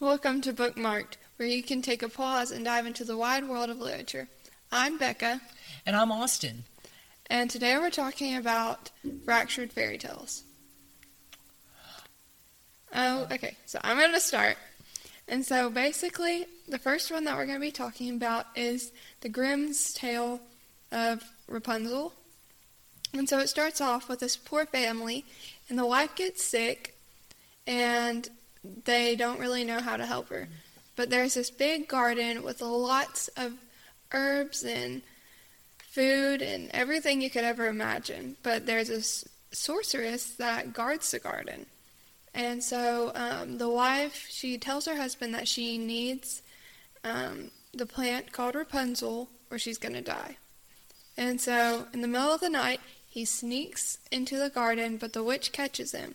Welcome to Bookmarked, where you can take a pause and dive into the wide world of literature. I'm Becca, And I'm Austin. and today we're talking about fractured fairy tales. Oh, okay, so I'm going to start. And so basically, the first one that we're going to be talking about is the Grimm's Tale of Rapunzel. And so it starts off with this poor family, and the wife gets sick, and they don't really know how to help her. But there's this big garden with lots of herbs and food and everything you could ever imagine. But there's this sorceress that guards the garden. And so um, the wife, she tells her husband that she needs um, the plant called Rapunzel or she's going to die. And so in the middle of the night, he sneaks into the garden, but the witch catches him.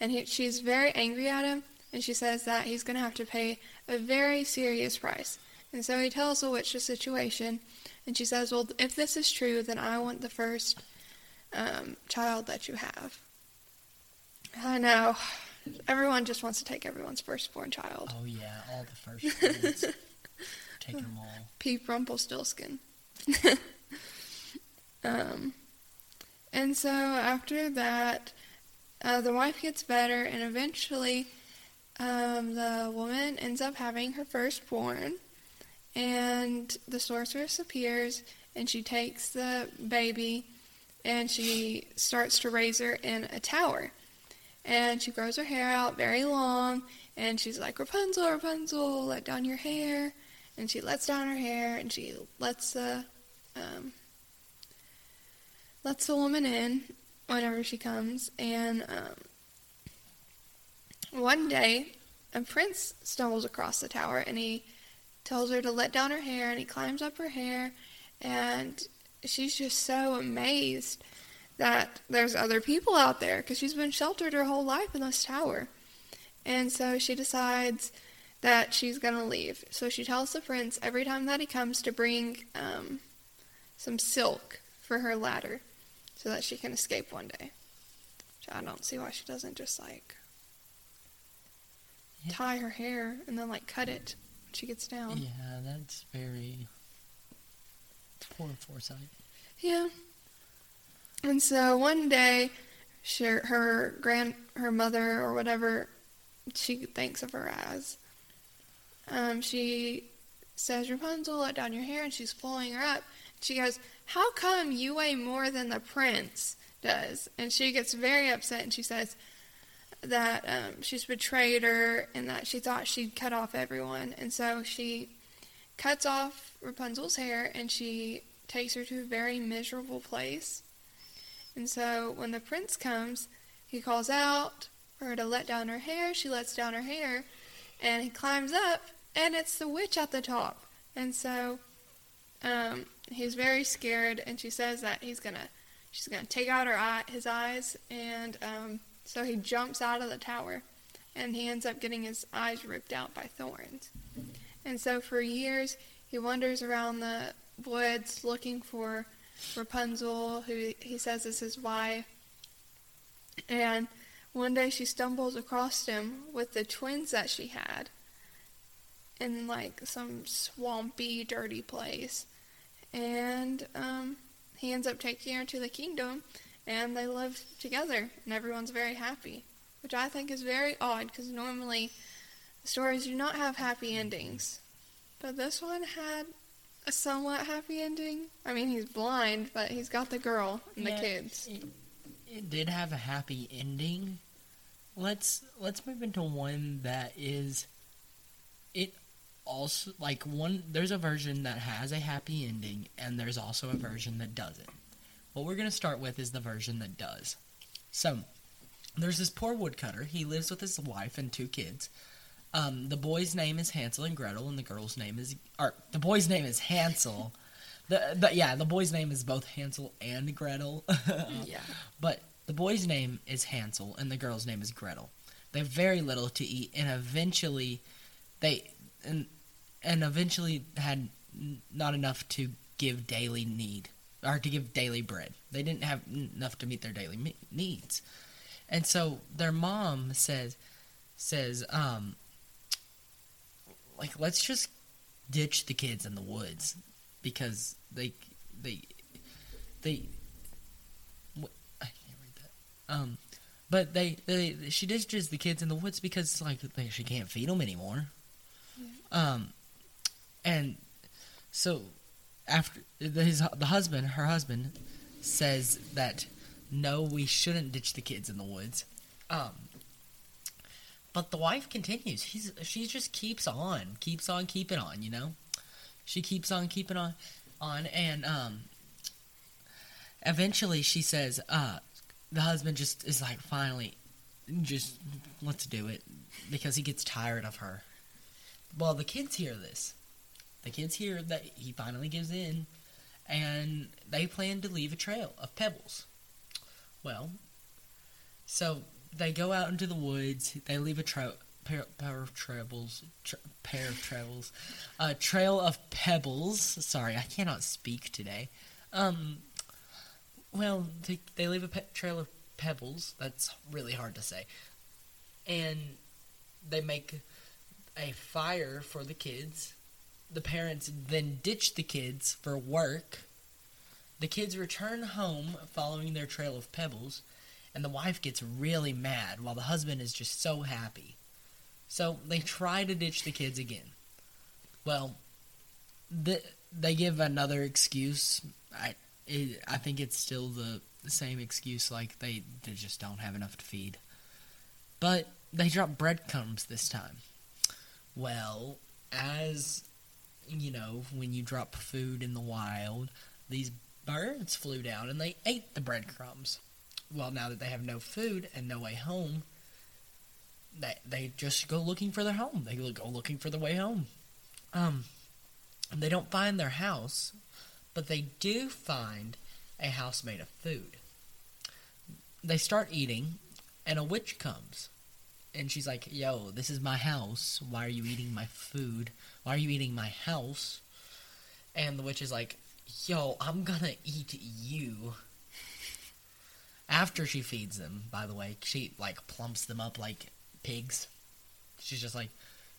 And he, she's very angry at him, and she says that he's going to have to pay a very serious price. And so he tells the witch the situation, and she says, Well, if this is true, then I want the first um, child that you have. I know. Everyone just wants to take everyone's firstborn child. Oh yeah, all the first ones. Taking them all. Peep Rumpelstiltskin. um, and so after that, uh, the wife gets better, and eventually, um, the woman ends up having her firstborn. And the sorceress appears, and she takes the baby, and she starts to raise her in a tower. And she grows her hair out very long, and she's like, Rapunzel, Rapunzel, let down your hair and she lets down her hair and she lets the um, lets the woman in whenever she comes and um, one day a prince stumbles across the tower and he tells her to let down her hair and he climbs up her hair and she's just so amazed that there's other people out there because she's been sheltered her whole life in this tower and so she decides that she's gonna leave. So she tells the prince every time that he comes to bring um, some silk for her ladder, so that she can escape one day. Which I don't see why she doesn't just like Yeah. tie her hair and then like cut it when she gets down. Yeah, that's very poor foresight. Yeah. And so one day, she, her grand, her mother or whatever she thinks of her as, um, she says, Rapunzel, let down your hair, and she's pulling her up. She goes, How come you weigh more than the prince does? And she gets very upset, and she says that um, she's betrayed her and that she thought she'd cut off everyone. And so she cuts off Rapunzel's hair and she takes her to a very miserable place. And so when the prince comes, he calls out for her to let down her hair. She lets down her hair and he climbs up and it's the witch at the top. And so um, he's very scared and she says that he's gonna she's gonna take out her eye, his eyes and um, so he jumps out of the tower and he ends up getting his eyes ripped out by thorns. And so for years he wanders around the woods looking for Rapunzel, who he says is his wife. And one day she stumbles across him with the twins that she had in like some swampy, dirty place. And um, he ends up taking her to the kingdom, and they live together, and everyone's very happy. Which I think is very odd because normally stories do not have happy endings. But this one had a somewhat happy ending. I mean, he's blind, but he's got the girl and Yeah, the kids. It, it did have a happy ending. Let's let's move into one that is it also like one there's a version that has a happy ending and there's also a version that doesn't. What we're going to start with is the version that does. So, there's this poor woodcutter. He lives with his wife and two kids. Um, the boy's name is Hansel and Gretel, and the girl's name is, or the boy's name is Hansel. The, the yeah, the boy's name is both Hansel and Gretel. Yeah. But the boy's name is Hansel, and the girl's name is Gretel. They have very little to eat, and eventually, they and and eventually had not enough to give daily need or to give daily bread. They didn't have enough to meet their daily me- needs, and so their mom says says um like let's just ditch the kids in the woods because they they they what, I can't read that. Um, but they, they she ditches the kids in the woods because like they, she can't feed them anymore. Um, and so after his the husband, her husband, says that no, we shouldn't ditch the kids in the woods. Um, but the wife continues. He's she just keeps on, keeps on keeping on. You know, she keeps on keeping on, on, and um, eventually she says, uh, the husband just is like, finally, just let's do it because he gets tired of her. Well, the kids hear this. The kids hear that he finally gives in, and they plan to leave a trail of pebbles. Well, so they go out into the woods. They leave a trail, pair, of trails, tra- pair of trails, a trail of pebbles. Sorry, I cannot speak today. Um, well, they, they leave a pe- trail of pebbles. That's really hard to say, and they make a fire for the kids. The parents then ditch the kids for work. The kids return home following their trail of pebbles, and the wife gets really mad while the husband is just so happy. So they try to ditch the kids again. Well, the, they give another excuse. I it, I think it's still the, the same excuse, like they, they just don't have enough to feed. But they drop breadcrumbs this time. Well, as you know, when you drop food in the wild, these birds flew down and they ate the breadcrumbs. Well, now that they have no food and no way home, they they just go looking for their home. They go looking for the way home. Um, they don't find their house, but they do find a house made of food. They start eating, and a witch comes. And she's like, Yo, this is my house. Why are you eating my food? Why are you eating my house? And the witch is like, Yo, I'm gonna eat you. After she feeds them, by the way, she like plumps them up like pigs. She's just like,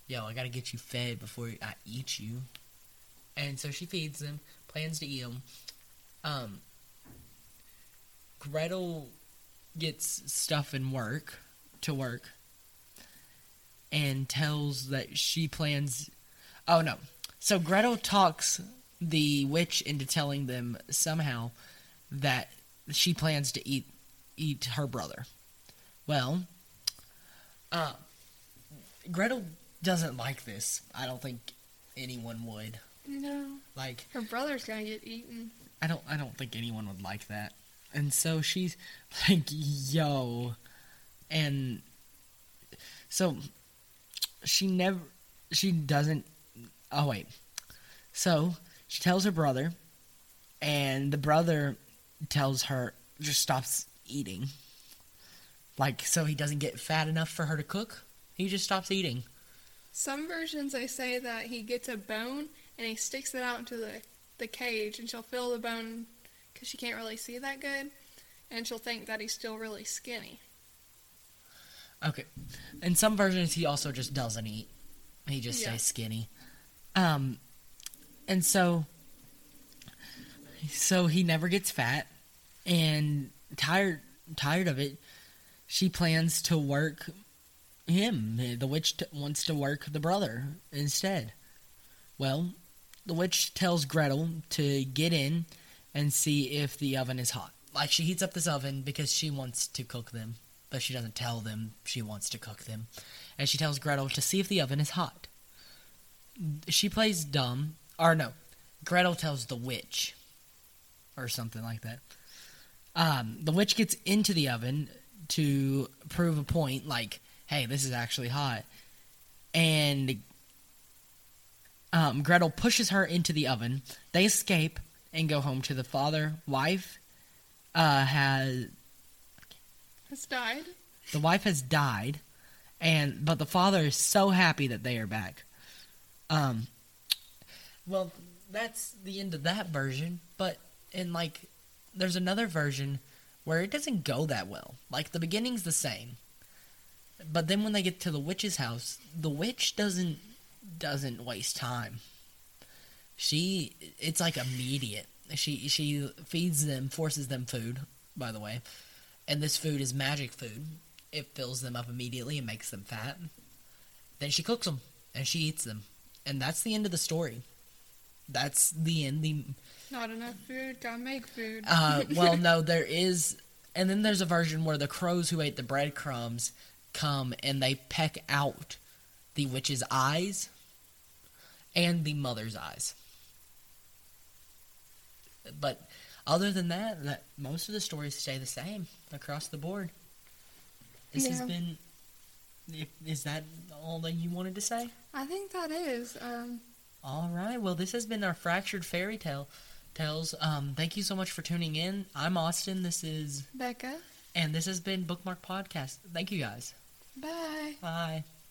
Yo, I gotta get you fed before I eat you. And so she feeds them, plans to eat them. Um, Gretel gets stuff in work to work and tells that she plans. Oh no! So Gretel talks the witch into telling them somehow that she plans to eat eat her brother. Well, uh, Gretel doesn't like this. I don't think anyone would. No. Like Her brother's gonna get eaten. I don't I don't think anyone would like that. And so she's like, "Yo," and so she never she doesn't. Oh wait, so she tells her brother, and the brother tells her just stops eating. Like so he doesn't get fat enough for her to cook. He just stops eating. Some versions they say that he gets a bone and he sticks it out into the the cage, and she'll feel the bone because she can't really see that good, and she'll think that he's still really skinny. Okay. In some versions, he also just doesn't eat. He just Yeah. stays skinny. Um, and so, so he never gets fat, and tired tired of it, she plans to work him. The witch t- wants to work the brother instead. Well, the witch tells Gretel to get in and see if the oven is hot. Like she heats up this oven because she wants to cook them but she doesn't tell them she wants to cook them. And she tells Gretel to see if the oven is hot. She plays dumb, or no, Gretel tells the witch, or something like that. Um, the witch gets into the oven to prove a point, like, hey, this is actually hot. And um, Gretel pushes her into the oven. They escape and go home to the father. Wife uh, has Has died. the wife has died and but the father is so happy that they are back um well that's the end of that version but in like there's another version where it doesn't go that well like the beginning's the same but then when they get to the witch's house the witch doesn't doesn't waste time. She it's like immediate. She she feeds them, forces them food, by the way. And this food is magic food. It fills them up immediately and makes them fat. Then she cooks them and she eats them. And that's the end of the story. That's the end. The Not enough food. Gotta make food. uh, well, no, there is, and then there's a version where the crows who ate the breadcrumbs come and they peck out the witch's eyes and the mother's eyes. But other than that, that most of the stories stay the same across the board. This has been. Is that all that you wanted to say? I think that is. Um, All right. Well, this has been our fractured fairy tale tales. Um, thank you so much for tuning in. I'm Austin. This is Becca. and this has been Bookmark Podcast. Thank you guys. Bye. Bye.